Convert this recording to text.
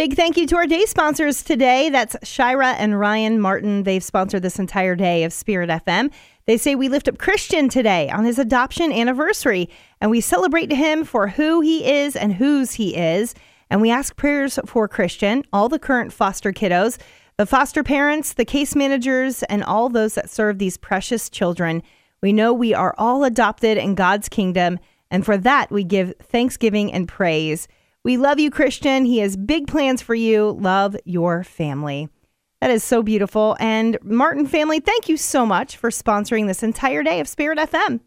Big thank you to our day sponsors today. That's Shira and Ryan Martin. They've sponsored this entire day of Spirit FM. They say we lift up Christian today on his adoption anniversary, and we celebrate him for who he is and whose he is. And we ask prayers for Christian, all the current foster kiddos, the foster parents, the case managers, and all those that serve these precious children. We know we are all adopted in God's kingdom, and for that we give thanksgiving and praise. We love you, Christian. He has big plans for you. Love your family. That is so beautiful. And Martin family, thank you so much for sponsoring this entire day of Spirit FM.